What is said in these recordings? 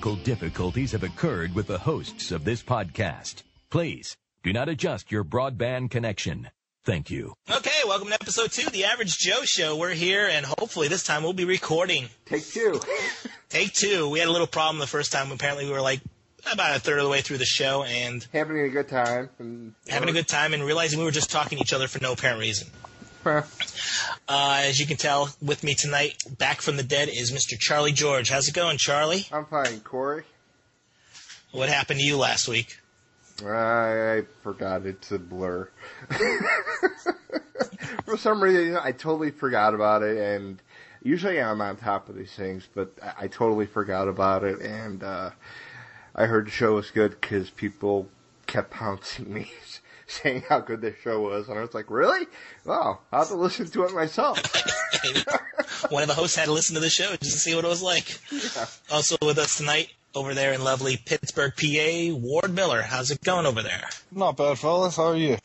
Technical difficulties have occurred with the hosts of this podcast. Please do not adjust your broadband connection. Thank you. Okay, welcome to episode two, the Average Joe Show. We're here, and hopefully this time we'll be recording. Take two. Take two. We had a little problem the first time. Apparently, we were like about a third of the way through the show and Having a good time. And, having a good time and realizing we were just talking to each other for no apparent reason. Uh, as you can tell, with me tonight, back from the dead, is Mr. Charlie George. How's it going, Charlie? I'm fine, Corey. What happened to you last week? I, forgot. It's a blur. For some reason, I totally forgot about it, and usually I'm on top of these things, but I, I totally forgot about it, and uh, I heard the show was good because people kept pouncing me, saying how good this show was, and I was like, really? Wow, I'll have to listen to it myself. One of the hosts had to listen to the show just to see what it was like. Yeah. Also with us tonight, over there in lovely Pittsburgh, PA, Ward Miller. How's it going over there? Not bad, fellas. How are you?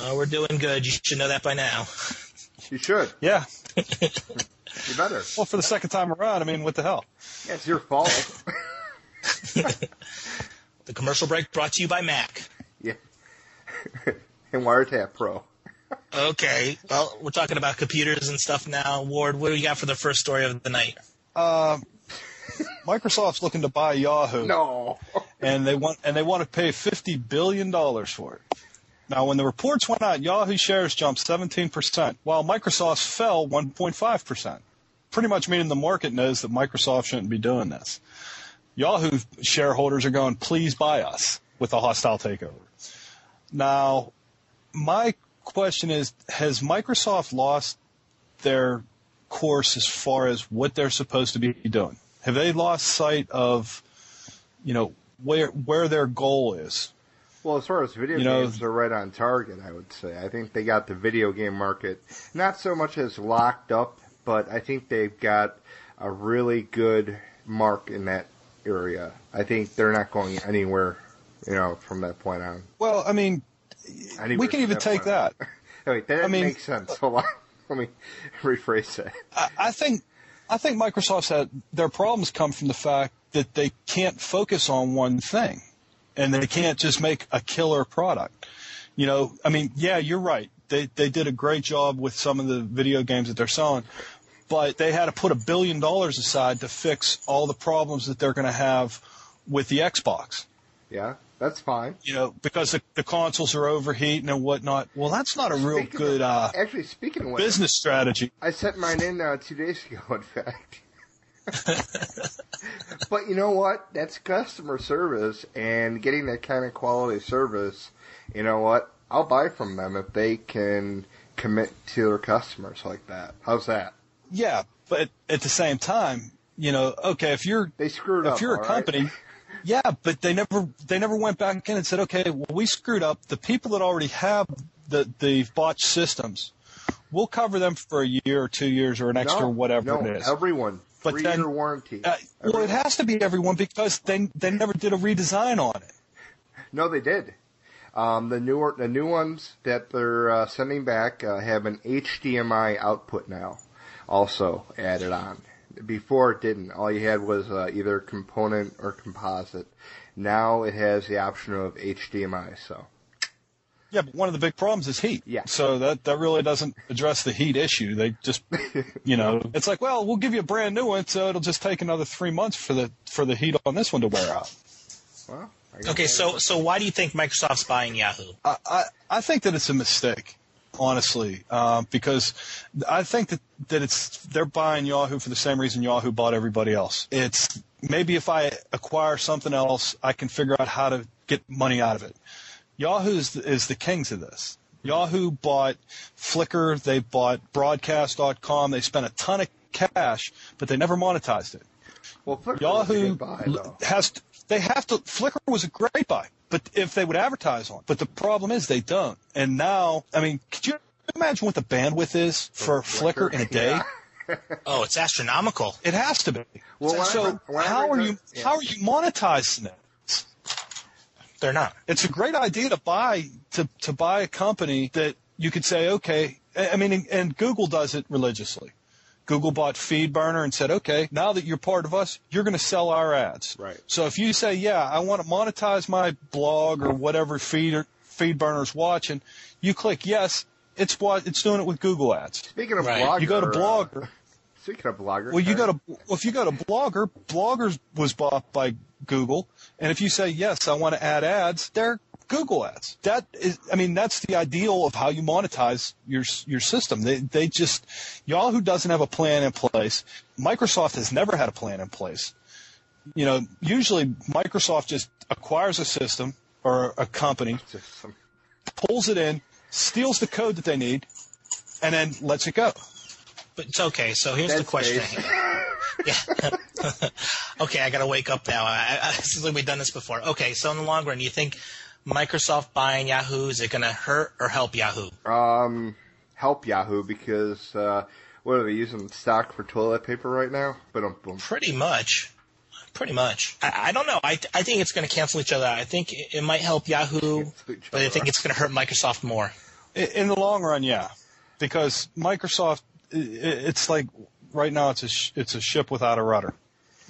Uh, we're doing good. You should know that by now. You should. Yeah. You better. Well, for the second time around, I mean, what the hell? Yeah, it's your fault. The commercial break brought to you by Mac. yeah. and Wiretap Pro. Okay, well, we're talking about computers and stuff now. Ward, what do you got for the first story of the night? Uh, Microsoft's looking to buy Yahoo, No. and they want and they want to pay fifty billion dollars for it. Now, when the reports went out, Yahoo shares jumped seventeen percent, while Microsoft's fell one point five percent. Pretty much meaning the market knows that Microsoft shouldn't be doing this. Yahoo shareholders are going, please buy us with a hostile takeover. Now, my question is, has Microsoft lost their course as far as what they're supposed to be doing? Have they lost sight of, you know, where where their goal is? Well, as far as video You know- games, they're right on target, I would say. I think they got the video game market not so much as locked up, but I think they've got a really good mark in that area. I think they're not going anywhere, you know, from that point on. Well, I mean, we can even take that. Wait, that I mean- makes sense. Hold on. Let me rephrase that. I, I think I think Microsoft's had their problems come from the fact that they can't focus on one thing, and they can't just make a killer product. You know, I mean, yeah, you're right. They they did a great job with some of the video games that they're selling, but they had to put a billion dollars aside to fix all the problems that they're going to have with the Xbox. Yeah, that's fine. You know, because the, the consoles are overheating and whatnot. Well, that's not a real Speaking good of- uh, Actually, speaking of business strategy. I sent mine in uh, two days ago, in fact. but you know what? That's customer service, and getting that kind of quality service, you know what? I'll buy from them if they can commit to their customers like that. How's that? Yeah, but at the same time, you know, okay, if you're They screwed if up. you're a all right? yeah, but they never they never went back in and said, okay, well we screwed up. The people that already have the the botched systems, we'll cover them for a year or two years or an extra no, whatever no, it is. everyone. But three then- year warranty. Uh, well, it has to be everyone because they they never did a redesign on it. No, they did. Um, the newer, the new ones that they're uh, sending back uh, have an HDMI output now, also added on. Before it didn't. All you had was uh, either component or composite. Now it has the option of HDMI. So Yeah, but one of the big problems is heat. Yeah. So that that really doesn't address the heat issue. They just, you know, it's like, well, we'll give you a brand new one, so it'll just take another three months for the for the heat on this one to wear out. well, Okay, so so why do you think Microsoft's buying Yahoo? I, I, I think that it's a mistake, honestly, uh, because I think that, that it's they're buying Yahoo for the same reason Yahoo bought everybody else. It's maybe if I acquire something else, I can figure out how to get money out of it. Yahoo is the, is the kings of this. Yahoo bought Flickr, they bought Broadcast.com, they spent a ton of cash, but they never monetized it. well, Flickr was a Yahoo buy, has to, they have to Flickr was a great buy, but if they would advertise on, it. but the problem is they don't. And now, I mean, could you imagine what the bandwidth is for Flickr in a day? Yeah. Oh, it's astronomical. It has to be. Well, when so re- when I how are you yeah. how are you monetizing it? They're not. It's a great idea to buy to to buy a company that you could say, okay. I I mean, and- and Google does it religiously. Google bought FeedBurner and said, okay, now that you're part of us, you're going to sell our ads. Right. So if you say, yeah, I want to monetize my blog or whatever feed FeedBurner's watching, you click yes. It's what it's doing it with Google Ads. Speaking of Right. Blogger, You go to uh, Blogger. speaking of Blogger, Well, you sorry. go to well, if you go to Blogger, Bloggers was bought by Google, and if you say yes, I want to add ads, they're Google ads. That is, I mean, that's the ideal of how you monetize your your system. They they just Yahoo doesn't have a plan in place. Microsoft has never had a plan in place. You know, usually Microsoft just acquires a system or a company, pulls it in, steals the code that they need, and then lets it go. But it's okay. So here's the question. Space. Yeah. okay, I got to wake up now. I, I, since we've done this before. Okay, so in the long run, you think Microsoft buying Yahoo is it going to hurt or help Yahoo? Um, help Yahoo because uh, what are they using stock for toilet paper right now? But um. Pretty much. Pretty much. I, I don't know. I, I think it's going to cancel each other out. I think it, it might help Yahoo, but I think it's going to hurt Microsoft more. I- In the long run, yeah, because Microsoft, i- i- it's like right now it's a sh- it's a ship without a rudder.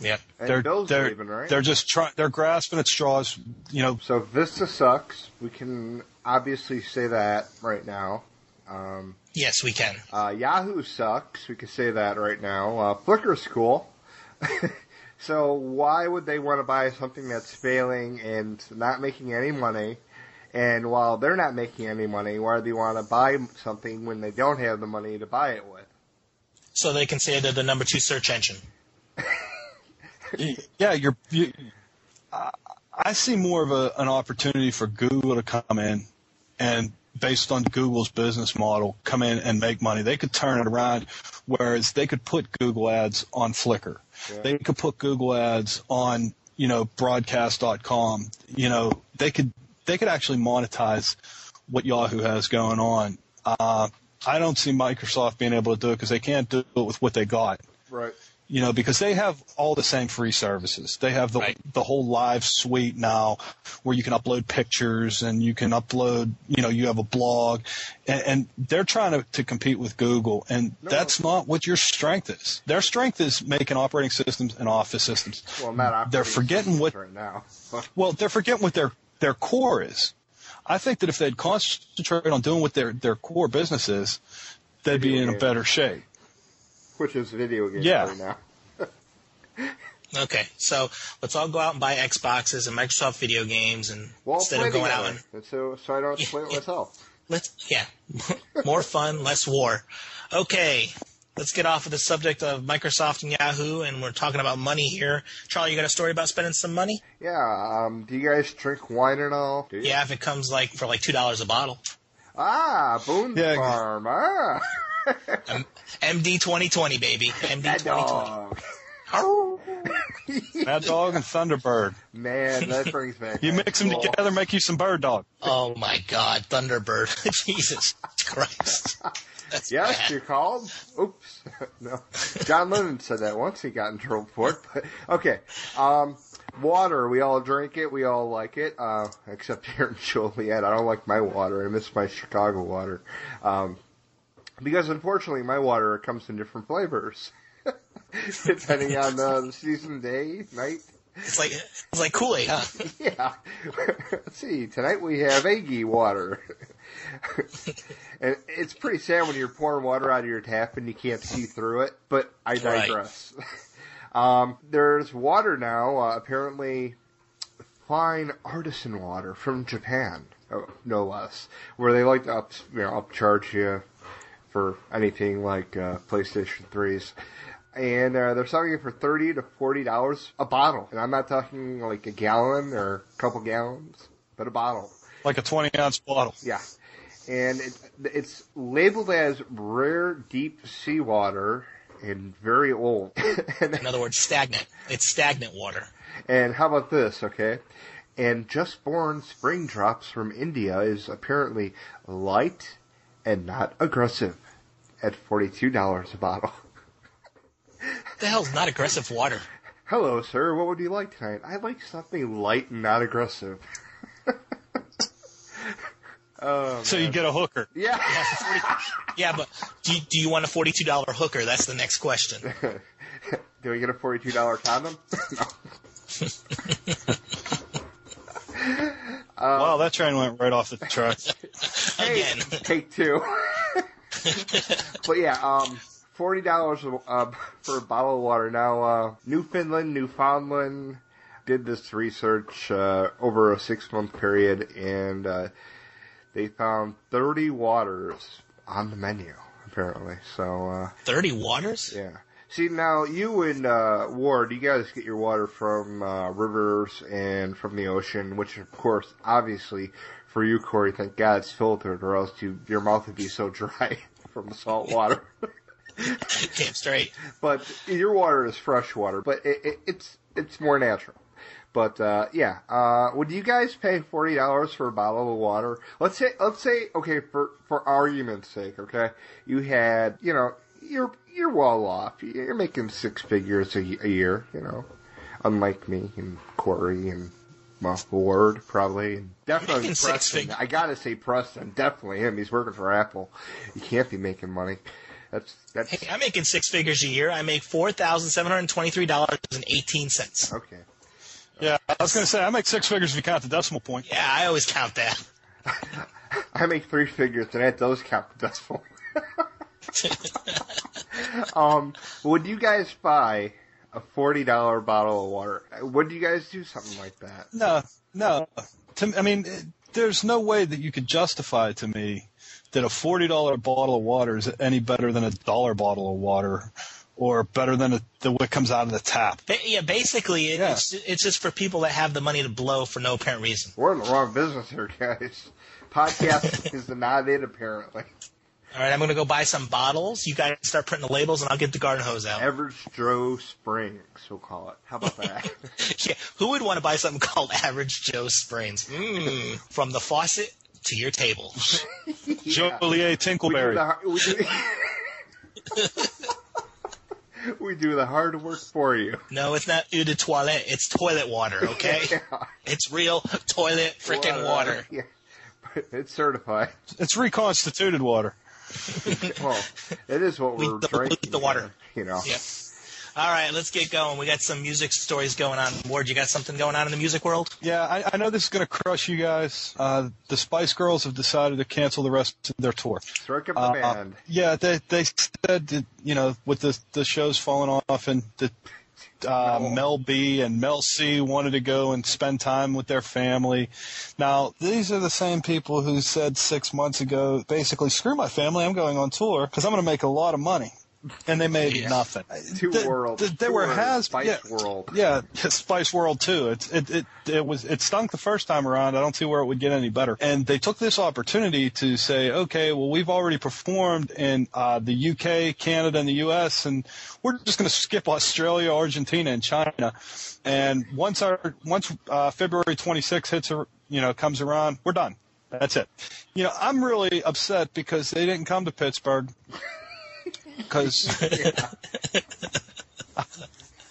Yep. And They're Bill's they're leaving, right? they're just trying they're grasping at straws. You know, So Vista sucks. We can obviously say that right now. Um, Yes, we can. uh, Yahoo sucks. We can say that right now. Uh, Flickr's cool. so why would they want to buy something that's failing and not making any money? And while they're not making any money, why do they want to buy something when they don't have the money to buy it with? So they can say they're the number two search engine. Yeah, you're. You, I I see more of a, an opportunity for Google to come in and based on Google's business model, come in and make money. They could turn it around, whereas they could put Google ads on Flickr. Yeah. They could put Google ads on, you know, broadcast.com. You know, they could they could actually monetize what Yahoo has going on. Uh, I don't see Microsoft being able to do it because they can't do it with what they got Right. You know, because they have all the same free services. They have the Right. the whole live suite now, where you can upload pictures and you can upload, you know, you have a blog, and, and they're trying to, to compete with Google, and No. that's not what your strength is. Their strength is making operating systems and office systems. Well, not operating They're forgetting what right now. well, they're forgetting what their their core is. I think that if they'd concentrate on doing what their their core business is, they'd be in a better shape. Which is video games Yeah. right now. Okay, so let's all go out and buy Xboxes and Microsoft video games, and Well, instead of going out and and so so I don't Yeah, play it yeah. myself. let's yeah, more fun, less war. Okay, let's get off of the subject of Microsoft and Yahoo, and we're talking about money here. Charlie, you got a story about spending some money? Yeah. Um, do you guys drink wine and all? Yeah, if it comes like for like two dollars a bottle. Ah, Boone Yeah. Farm. Ah. MD twenty twenty, baby. MD That twenty twenty. dog. Mad Dog and Thunderbird. Man, that brings back. You high mix them school. together, make you some bird dog. Oh my God, Thunderbird! Jesus Christ. That's Yes, bad. you called. Oops. no. John Lennon said that once. He got in trouble for it. But okay. Um, water. We all drink it. We all like it. Uh, except here in Joliet. I don't like my water. I miss my Chicago water. Um, because unfortunately, my water comes in different flavors. Depending on uh, the season, day, night. It's like it's like Kool Aid, huh? Yeah. Let's see. Tonight we have Aggie water. and it's pretty sad when you're pouring water out of your tap and you can't see through it, but I digress. um, there's water now, uh, apparently fine artisan water from Japan, oh, no less, where they like to up, you know, upcharge you for anything like uh, PlayStation 3s. And uh, they're selling it for thirty to forty dollars a bottle, and I'm not talking like a gallon or a couple gallons, but a bottle. Like a 20 ounce bottle. Yeah, and it, it's labeled as rare deep seawater and very old. and, In other words, stagnant. It's stagnant water. and how about this? Okay, and just born spring drops from India is apparently light and not aggressive at forty two dollars a bottle. the hell's not aggressive water? Hello, sir. What would you like tonight? I'd like something light and not aggressive. oh, So you get a hooker. yeah. Yeah, but do, do you want a forty-two dollar hooker? That's the next question. do we get a forty-two dollar condom? Um, wow, that train went right off the tracks. Again, take two. but yeah, um, forty dollars uh, for a bottle of water. Now, uh, Newfoundland, Newfoundland did this research uh, over a six-month period, and uh, they found thirty waters on the menu. Apparently, so uh, thirty waters. Yeah. See now, you and uh, Ward, you guys get your water from uh, rivers and from the ocean, which of course, obviously, for you, Corey, thank God it's filtered, or else you, your mouth would be so dry from the salt water. Damn straight. But your water is fresh water, but it, it, it's it's more natural. But uh, yeah, uh, would you guys pay forty dollars for a bottle of water? Let's say, let's say, okay, for for argument's sake, okay, you had, you know, you're you're well off. You're making six figures a, a year, you know. Unlike me and Corey and well, Ward probably and definitely Preston. I gotta say Preston, definitely him. He's working for Apple. He can't be making money. That's that's. Hey, I'm making six figures a year. I make four thousand seven hundred twenty-three dollars and eighteen cents. Okay. Yeah, I was going to say I make six figures if you count the decimal point. Yeah, I always count that. I make three figures, and that does count the decimal. um, would you guys buy a forty dollar bottle of water? Would you guys do something like that? No, no. To, I mean, there's no way that you could justify to me that a forty dollar bottle of water is any better than a dollar bottle of water. Or better than a, the what comes out of the tap. Yeah, basically, it, yeah. it's it's just for people that have the money to blow for no apparent reason. We're in the wrong business here, guys. Podcast is not it, apparently. All right, I'm going to go buy some bottles. You guys start printing the labels, and I'll get the garden hose out. Average Joe Springs, we'll call it. How about that? yeah, who would want to buy something called Average Joe Springs? Mm, from the faucet to your table. yeah. Joliet Tinkleberry. We do, the, we, do, we do the hard work for you. No, it's not eau de toilette. It's toilet water, okay? yeah. It's real toilet freaking water. water. Yeah. It's certified. It's reconstituted water. well, it is what we're we, drinking. The water, you know. Yeah. All right, let's get going. We got some music stories going on. Ward, you got something going on in the music world? Yeah, I, I know this is going to crush you guys. Uh, the Spice Girls have decided to cancel the rest of their tour. Strike up the uh, band. yeah, they they said that, you know with the the shows falling off and the uh, Mel B and Mel C wanted to go and spend time with their family. Now, these are the same people who said six months ago, basically, screw my family, I'm going on tour because I'm going to make a lot of money and they made yeah. nothing. Two the, world. The, they were has Spice yeah, World. Yeah, Spice World too. It, it it it was it stunk the first time around. I don't see where it would get any better. And they took this opportunity to say, okay, well we've already performed in uh, the UK, Canada, and the US, and we're just going to skip Australia, Argentina, and China. And once our once uh, February 26th hits, you know, comes around, we're done. That's it. You know, I'm really upset because they didn't come to Pittsburgh because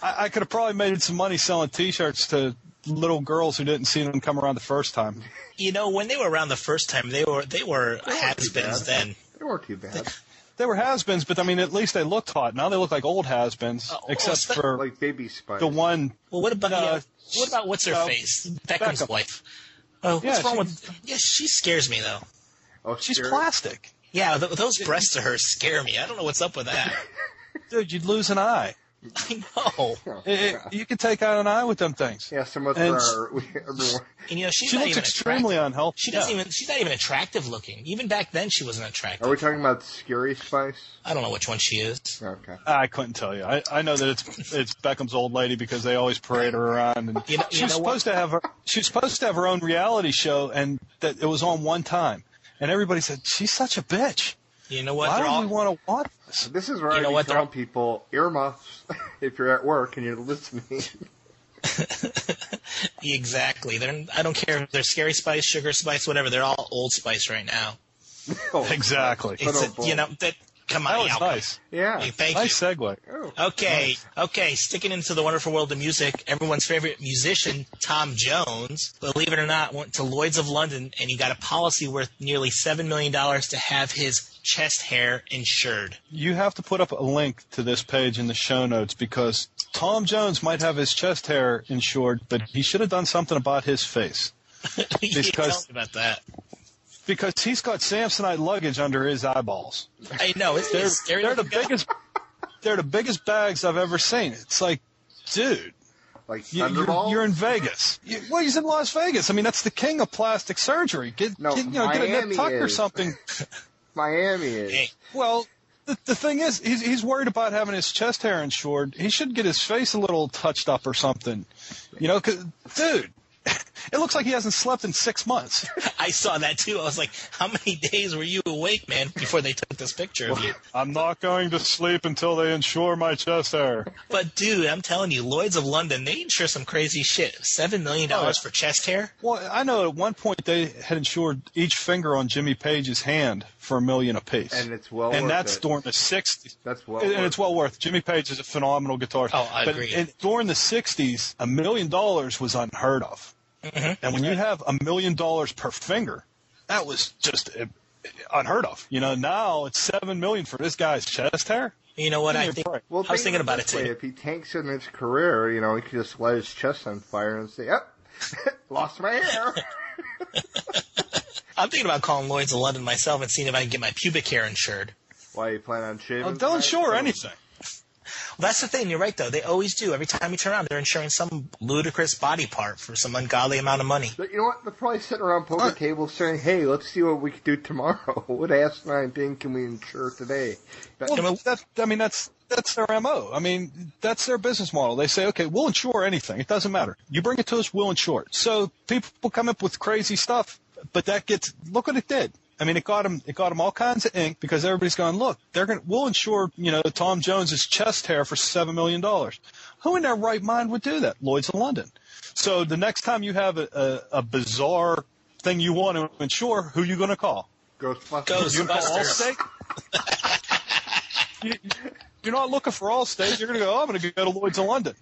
I, I could have probably made some money selling T-shirts to little girls who didn't see them come around the first time. You know, when they were around the first time, they were they were has-beens then. They weren't too bad. They were has-beens, but I mean, at least they looked hot. Now they look like old has-beens, uh, except oh, for like baby spice. The one. Well, what about uh, yeah, what about what's her uh, face? Beckham's Beckham. wife. Oh, what's yeah, wrong she, with? Yeah, she scares me though. Oh, she's plastic. Yeah, th- those breasts of hers scare me. I don't know what's up with that. Dude, you'd lose an eye. I know. Oh, it, it, you could take out an eye with them things. Yeah, so much and, for our, and you know, she's she looks extremely attractive. unhealthy. She doesn't yeah. even. She's not even attractive looking. Even back then, she wasn't attractive. Are we talking about Scary Spice? I don't know which one she is. Okay. I couldn't tell you. I, I know that it's it's Beckham's old lady because they always parade her around. And you know, she was supposed what? to have her. She was supposed to have her own reality show, and that it was on one time, and everybody said she's such a bitch. You know what? Why do all... we want to watch this? This is where you I know what? tell people earmuffs if you're at work and you're listening. exactly. They're, I don't care if they're Scary Spice, Sugar Spice, whatever. They're all Old Spice right now. Oh, exactly. It's a, you know that Come on, that was Yalka. nice. Yeah. Hey, thank Nice you. segue. Oh. Okay, okay. Sticking into the wonderful world of music, everyone's favorite musician, Tom Jones, believe it or not, went to Lloyd's of London and he got a policy worth nearly seven million dollars to have his chest hair insured. You have to put up a link to this page in the show notes because Tom Jones might have his chest hair insured, but he should have done something about his face. Because- tell me about that. Because he's got Samsonite luggage under his eyeballs. I know it's, They're, scary. they're the guy. biggest they're the biggest bags I've ever seen. It's like, dude, Like you, you're, you're in Vegas. You, well, he's in Las Vegas. I mean, that's the king of plastic surgery. Get, No, get you know, get a Miami nip tuck or something. Miami is. Well, the, the thing is, he's, he's worried about having his chest hair insured. He should get his face a little touched up or something. You know, 'cause- dude, it looks like he hasn't slept in six months. I saw that too. I was like, "How many days were you awake, man?" Before they took this picture of you. I'm not going to sleep until they insure my chest hair. But dude, I'm telling you, Lloyd's of London, they insure some crazy shit. Seven million dollars Oh, for chest hair. Well, I know at one point they had insured each finger on Jimmy Page's hand for a million apiece. And it's well and worth that's it. during the 60s. That's well and, worth it's well worth. Jimmy Page is a phenomenal guitarist. Oh, I but agree. in- during the 60s, a million dollars was unheard of. Mm-hmm. And when you have a million dollars per finger, that was just uh, unheard of. You know, now it's seven million for this guy's chest hair. You know what? Give me I a think break. Well, I was think thinking about it this way, too. If he tanks in his career, you know, he could just light his chest on fire and say, "Yep, lost my hair." I'm thinking about calling Lloyd's of London myself and seeing if I can get my pubic hair insured. Why are you plan on shaving? Oh, they'll tonight? insure anything. Well, that's the thing. You're right, though. They always do. Every time you turn around, they're insuring some ludicrous body part for some ungodly amount of money. But you know what? They're probably sitting around poker Uh, tables saying, "Hey, let's see what we can do tomorrow. what asinine thing can we insure today?" That- Well, that, I mean, that's that's their mo. I mean, that's their business model. They say, okay, we'll insure anything. It doesn't matter. You bring it to us, we'll insure it. So people come up with crazy stuff, but that gets look what it did. I mean, it got them it got them all kinds of ink because everybody's going, look, they're going to we'll insure you know Tom Jones's chest hair for seven million dollars. Who in their right mind would do that? Lloyd's of London. So the next time you have a, a, a bizarre thing you want to insure, who you going to call? Ghostbusters. Ghost- You call Ghostbusters. Allstate? you, you're not looking for Allstate. You're going to go, oh, I'm going to go to Lloyd's of London.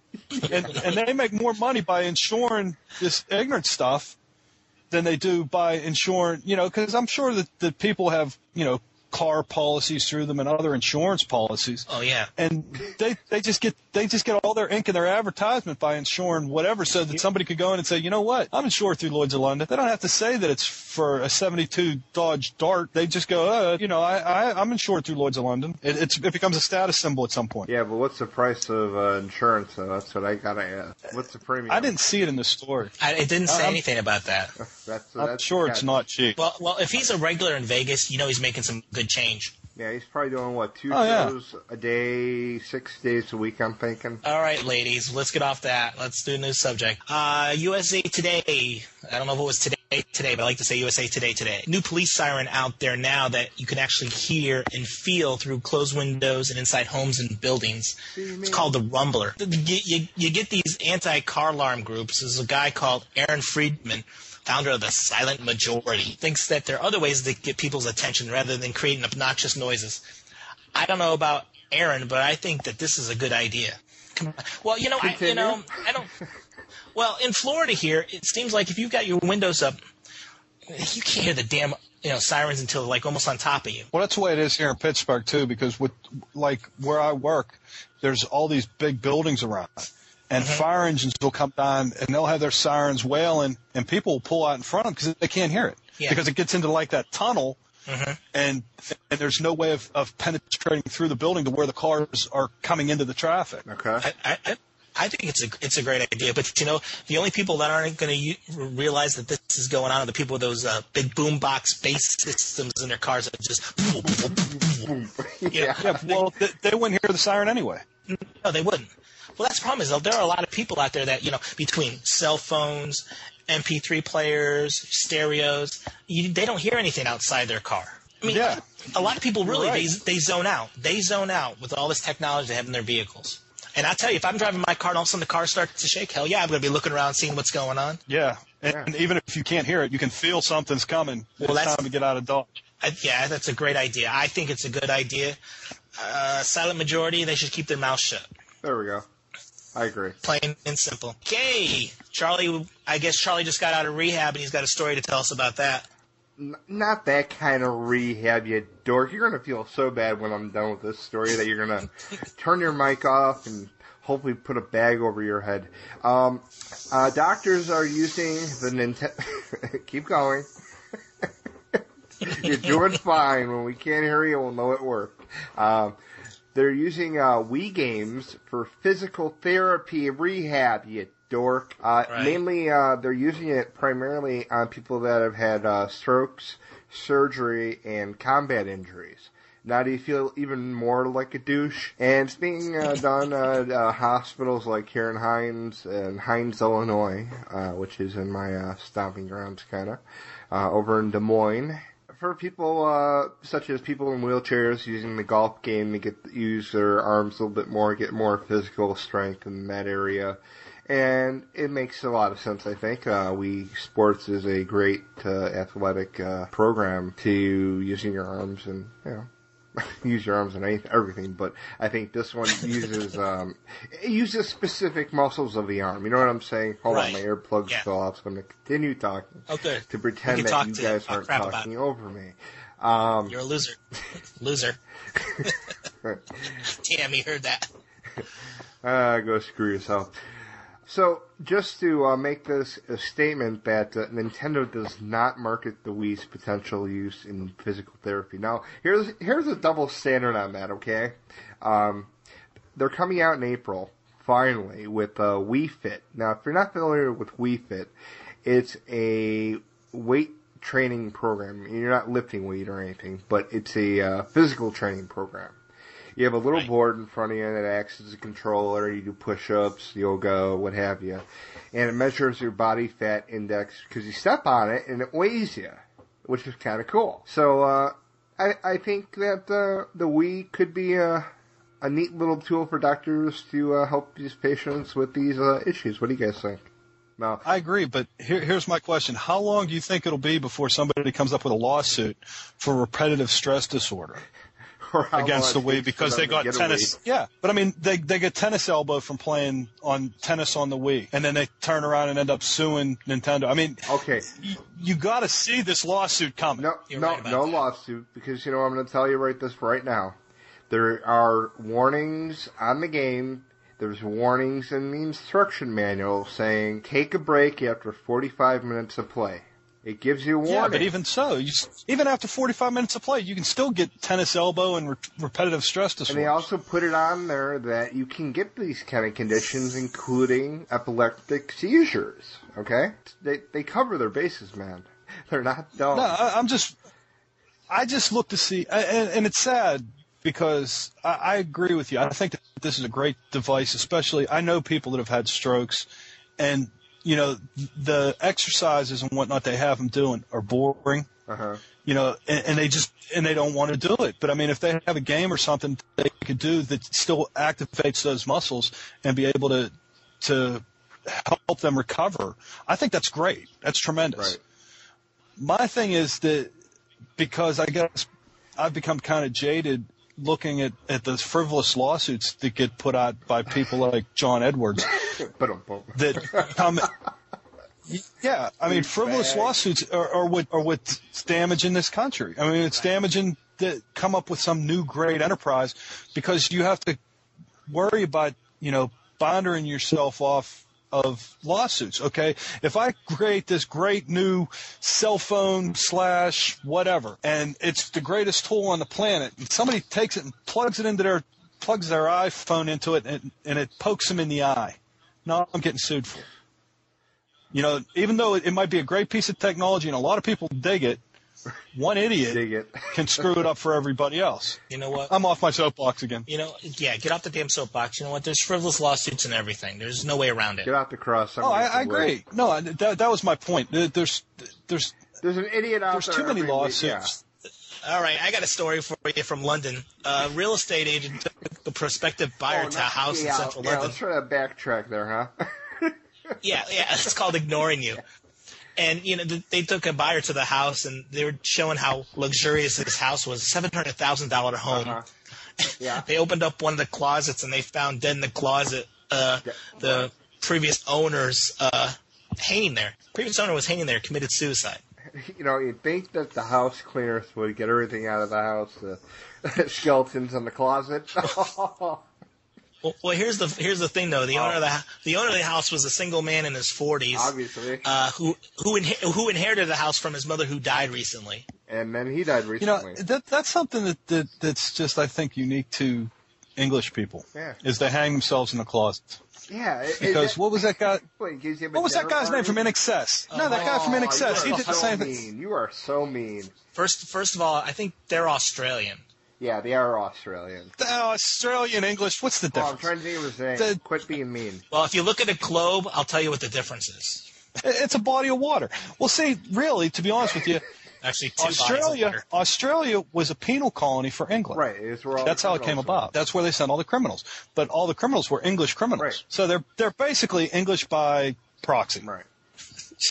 And, and they make more money by insuring this ignorant stuff than they do by insuring, you know, because I'm sure that, that people have, you know, car policies through them and other insurance policies. Oh yeah. And they, they just get they just get all their ink in their advertisement by insuring whatever, so that somebody could go in and say, you know what, I'm insured through Lloyd's of London. They don't have to say that it's for a '72 Dodge Dart. They just go, uh, you know, I, I I'm insured through Lloyd's of London. It, it's it becomes a status symbol at some point. Yeah, but what's the price of uh, insurance? Though? That's what I gotta ask. What's the premium? I didn't see it in the story. I, it didn't say I'm- anything about that. That's, I'm sure it's not cheap. Well, well, if he's a regular in Vegas, you know he's making some good change. Yeah, he's probably doing what two Oh, yeah. shows a day, six days a week. I'm thinking. All right, ladies, let's get off that. Let's do a new subject. Uh, USA Today. I don't know if it was today today, but I like to say USA Today today. New police siren out there now that you can actually hear and feel through closed windows and inside homes and buildings. It's called the Rumbler. You, you, you get these anti-car alarm groups. There's a guy called Aaron Friedman. Founder of the Silent Majority thinks that there are other ways to get people's attention rather than creating obnoxious noises. I don't know about Aaron, but I think that this is a good idea. Well, you know, I, you know, I don't. Well, in Florida here, it seems like if you've got your windows up, you can't hear the damn you know sirens until like almost on top of you. Well, that's the way it is here in Pittsburgh too, because with like where I work, there's all these big buildings around, and fire engines will come down and they'll have their sirens wailing, and people will pull out in front of them because they can't hear it Yeah. because it gets into like that tunnel, and and there's no way of, of penetrating through the building to where the cars are coming into the traffic. Okay. I, I, I- I think it's a it's a great idea, but you know the only people that aren't going to realize that this is going on are the people with those uh, big boombox bass systems in their cars that just. yeah. Yeah, well, they, they wouldn't hear the siren anyway. No, they wouldn't. Well, that's the problem is though, there are a lot of people out there that you know between cell phones, MP3 players, stereos, you, they don't hear anything outside their car. I mean, Yeah. a lot of people really Right. they they zone out. They zone out with all this technology they have in their vehicles. And I tell you, if I'm driving my car and all of a sudden the car starts to shake, hell yeah, I'm going to be looking around seeing what's going on. Yeah, and, Yeah. and even if you can't hear it, you can feel something's coming. Well, it's that's- time to get out of Dodge. I, yeah, that's a great idea. I think it's a good idea. Uh, silent majority, they should keep their mouth shut. There we go. I agree. Plain and simple. Okay, Charlie. I guess Charlie just got out of rehab, and he's got a story to tell us about that. N- not that kind of rehab, you dork. You're gonna feel so bad when I'm done with this story that you're gonna turn your mic off and hopefully put a bag over your head. Um, uh, doctors are using the Nintendo. Keep going. you're doing fine. When we can't hear you, we'll know it worked. Um, they're using uh, Wii games for physical therapy rehab, you dork. Uh, Right. Mainly, uh, they're using it primarily on people that have had uh, strokes, surgery, and combat injuries. Now do you feel even more like a douche? And it's being uh, done at uh, hospitals like here in Hines and Hines, Illinois, uh, which is in my uh, stomping grounds, kind of, uh, over in Des Moines for people uh, such as people in wheelchairs using the golf game to get use their arms a little bit more, get more physical strength in that area, and it makes a lot of sense. I think uh, Wii Sports is a great uh, athletic uh, program to using your arms and you know. Use your arms and anything, everything, but I think this one uses um, it uses specific muscles of the arm. You know what I'm saying? Hold Right. on, my earplugs Yeah. fell off, so I'm going to continue talking Okay. to pretend that you guys aren't talking over me. Um, You're a loser. loser. Damn, he heard that. uh, go screw yourself. So, just to uh, make this a statement that uh, Nintendo does not market the Wii's potential use in physical therapy. Now, here's here's a double standard on that. Okay, um, they're coming out in April finally with uh, Wii Fit. Now, if you're not familiar with Wii Fit, it's a weight training program. You're not lifting weight or anything, but it's a uh, physical training program. You have a little Right. board in front of you that acts as a controller. You do push-ups, yoga, what have you, and it measures your body fat index because you step on it and it weighs you, which is kind of cool. So uh, I I think that uh, the Wii could be a a neat little tool for doctors to uh, help these patients with these uh, issues. What do you guys think? No, I agree, but here, here's my question: How long do you think it'll be before somebody comes up with a lawsuit for repetitive stress disorder against the long Wii because they got tennis? Yeah, but I mean, they they get tennis elbow from playing on tennis on the Wii, and then they turn around and end up suing Nintendo. I mean, Okay, you, you got to see this lawsuit coming. No, You're no, right no that. lawsuit because you know I'm going to tell you right this right now. There are warnings on the game. There's warnings in the instruction manual saying take a break after 45 minutes of play. It gives you warning. Yeah, but even so, you, even after 45 minutes of play, you can still get tennis elbow and re- repetitive stress disorder. and they also put it on there that you can get these kind of conditions, including epileptic seizures. Okay, they they cover their bases, man. They're not dumb. No, I, I'm just, I just look to see, and, and it's sad because I, I agree with you. I think that this is a great device, especially I know people that have had strokes, and you know the exercises and whatnot they have them doing are boring. Uh-huh. You know, and, and they just and they don't want to do it. But I mean, if they have a game or something they could do that still activates those muscles and be able to to help them recover, I think that's great. That's tremendous Right. my thing is that because I guess I've become kind of jaded looking at, at those frivolous lawsuits that get put out by people like John Edwards But um, that come. Yeah, I mean, frivolous lawsuits are, are what are what's damaging this country. I mean, it's damaging to come up with some new great enterprise because you have to worry about you know bonding yourself off of lawsuits. Okay, if I create this great new cell phone slash whatever, and it's the greatest tool on the planet, and somebody takes it and plugs it into their plugs their iPhone into it, and, and it pokes them in the eye. No, I'm getting sued for it. You know, even though it, it might be a great piece of technology and a lot of people dig it, one idiot dig it. can screw it up for everybody else. You know what? I'm off my soapbox again. You know, yeah, get off the damn soapbox. You know what? There's frivolous lawsuits and everything. There's no way around it. Get off the cross. Oh, I, I agree. No, that, that was my point. There's, there's, There's an idiot out there's there. too many every week, lawsuits. All right, I got a story for you from London. A real estate agent took the prospective buyer Oh, to a house yeah, in central yeah, London. Let's try to backtrack there, huh? Yeah, yeah, it's called ignoring you. and you know they took a buyer to the house, and they were showing how luxurious this house was—a Seven hundred thousand dollar home. Uh-huh. Yeah. They opened up one of the closets, and they found dead in the closet uh, the previous owner's uh, hanging there. Previous owner was hanging there, committed suicide. You know, you'd think that the house cleaners would get everything out of the house, the skeletons in the closet. Well, well, here's the here's the thing though. The owner of the the owner of the house was a single man in his 40s, Obviously. uh, who who inhe- who inherited the house from his mother who died recently. and then he died recently. You know, that that's something that, that that's just I think unique to English people. Yeah. Is they hang themselves in the closet. Yeah. Because it- what was that guy? What, in case you have a What was that dinner guy's name from INXS? No, that guy oh, from Oh, INXS. you He are did the so same thing. mean. You are so mean. First first of all, I think they're Australian. Yeah, they are Australian. The Australian English. What's the Oh, I'm trying to think of his name. The- Quit being mean. Well, if you look at a globe, I'll tell you what the difference is. It's a body of water. Well, see, really, to be honest with you, Actually, two Australia. Australia was a penal colony for England. Right. It's where all That's how it came criminals about. That's where they sent all the criminals. But all the criminals were English criminals. Right. So they're they're basically English by proxy. are. Right.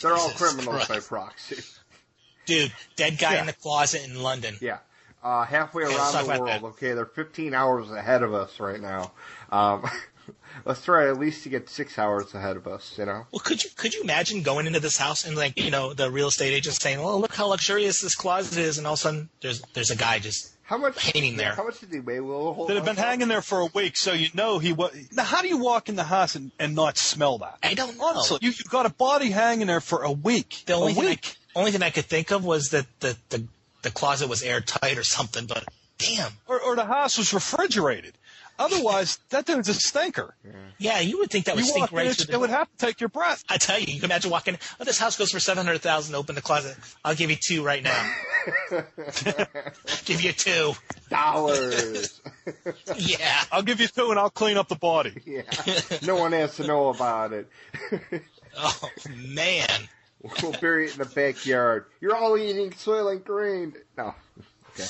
They're all Jesus criminals by proxy. Dude, dead guy Yeah. in the closet in London. Yeah. Uh, halfway around talk the world. Okay, they're 15 hours ahead of us right now. Um, let's try at least to get six hours ahead of us. You know. Well, could you could you imagine going into this house and like you know the real estate agent saying, "Oh, look how luxurious this closet is," and all of a sudden there's there's a guy just How much Hanging there. How much did he weigh? Will hold That had been hanging there for a week, so you know he was. Now, how do you walk in the house and, and not smell that? I don't know. Honestly, you, you've got a body hanging there for a week. the only a thing I, only thing I could think of was that the the, the closet was airtight or something. But damn, Or, or the house was refrigerated. Otherwise, that dude's a stinker. yeah, you would think that would You stink walk right it, it would have to take your breath. I tell you, you can imagine walking. Oh, this house goes for seven hundred thousand. Open the closet. I'll give you two right now. give you two. dollars. Yeah. I'll give you two and I'll clean up the body. yeah. No one has to know about it. Oh man. we'll bury it in the backyard. You're all eating soil and grain. No. Okay.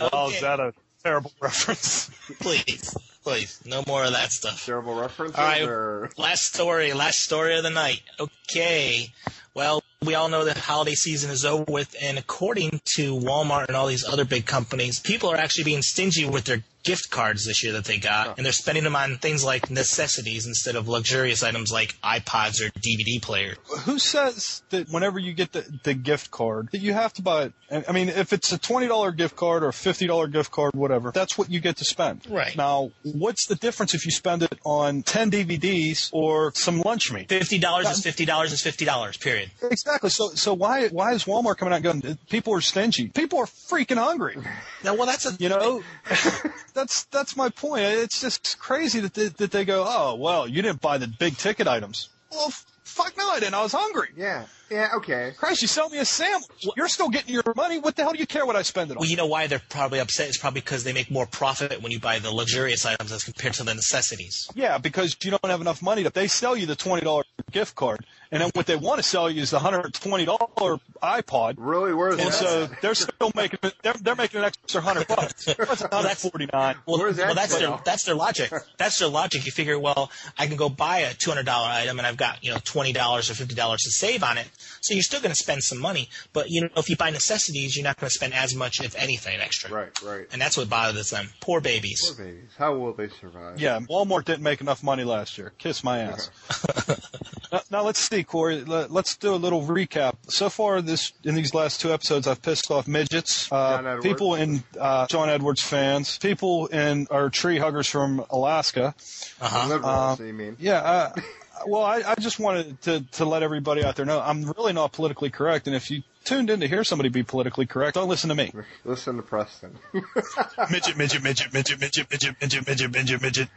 Oh, Okay. is that a terrible reference? Please, please, no more of that stuff. Terrible references. All right. Or... Last story, last story of the night. Okay. Well, we all know the holiday season is over with, and according to Walmart and all these other big companies, people are actually being stingy with their gift cards this year that they got, and they're spending them on things like necessities instead of luxurious items like iPods or DVD players. Who says that whenever you get the, the gift card that you have to buy it? I I mean, if it's a twenty dollar gift card or a fifty dollar gift card, whatever, that's what you get to spend. Right. Now, what's the difference if you spend it on ten DVDs or some lunch meat? Fifty dollars is fifty dollars is fifty dollars. Period. Exactly. So, so why why is Walmart coming out going? People are stingy. People are freaking hungry. Now, well, that's a You know, that's that's my point. It's just crazy that they, that they go, oh well, you didn't buy the big ticket items. Well, f- fuck no, I didn't. I was hungry. Yeah. Yeah. Okay. Christ, you sell me a sandwich. You're still getting your money. What the hell do you care what I spend it on? Well, you know why they're probably upset? It's probably because they make more profit when you buy the luxurious items as compared to the necessities. Yeah, because you don't have enough money to. They sell you the twenty dollar gift card, and then what they want to sell you is the hundred twenty dollar iPod. Really? Where's And that? so they're still making they're, they're making an extra hundred bucks. That's another forty nine. Well, that well, that's their from? that's their logic. That's their logic. You figure, well, I can go buy a two hundred dollar item, and I've got you know twenty dollars or fifty dollars to save on it. So you're still going to spend some money, but you know if you buy necessities, you're not going to spend as much, if anything, extra. Right. Right. And that's what bothers them. Poor babies. Poor babies. How will they survive? Yeah, Walmart didn't make enough money last year. Kiss my ass. now, now let's see, Corey. Let, us do a little recap. So far, this in these last two episodes, I've pissed off midgets, uh, people in uh, John Edwards fans, people in our tree huggers from Alaska. Uh-huh. Liberals, you mean? Yeah. Uh, well, I, I just wanted to, to let everybody out there know I'm really not politically correct, and if you tuned in to hear somebody be politically correct, don't listen to me. Listen to Preston. midget, midget, midget, midget, midget, midget, midget, midget, midget, midget.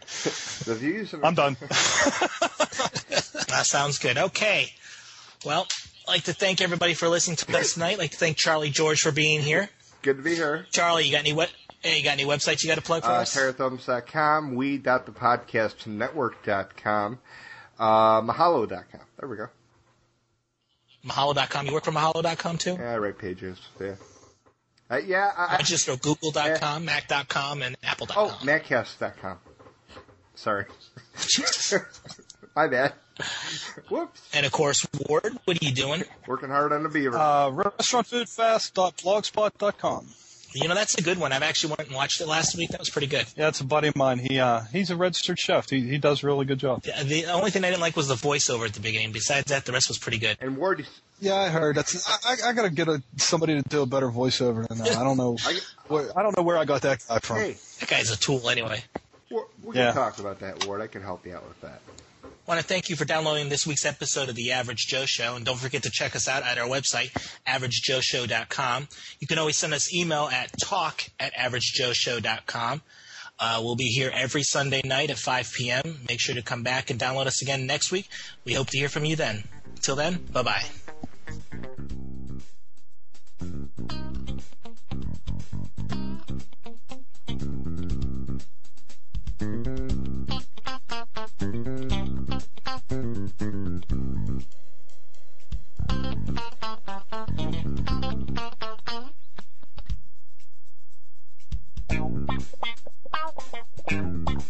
Does he use I'm done. That sounds good. Okay. Well, I'd like to thank everybody for listening to us tonight. I'd like to thank Charlie George for being here. Good to be here. Charlie, you got any what? Hey, you got any websites you got to plug for us. Uh, us? TerraThumbs.com, we.thepodcastnetwork.com, uh, Mahalo.com. There we go. Mahalo.com. You work for Mahalo.com too? Yeah, I write pages. Yeah. Uh, yeah, I, I just throw Google.com, Mac.com, and Apple.com. oh, Maccast.com. Sorry. Jesus. My bad. Whoops. And of course, Ward, what are you doing? Working hard on the beaver. Uh, restaurantfoodfast.blogspot.com. You know, that's a good one. I've actually went and watched it last week. That was pretty good. Yeah, it's a buddy of mine. He uh, he's a registered chef. He he does a really good job. The, the only thing I didn't like was the voiceover at the beginning. Besides that, the rest was pretty good. and Ward, Yeah, I heard. That's I, I gotta get a, somebody to do a better voiceover than that. I don't know. I, Where, I don't know where I got that guy from. hey, That guy's a tool anyway. Ward, we Yeah. can talk about that, Ward. I can help you out with that. Want to thank you for downloading this week's episode of The Average Joe Show. And don't forget to check us out at our website, averagejoeshow.com. You can always send us email at talk at averagejoeshow.com. Uh, we'll be here every Sunday night at 5 p.m. Make sure to come back and download us again next week. We hope to hear from you then. Till then, bye bye. Thank you.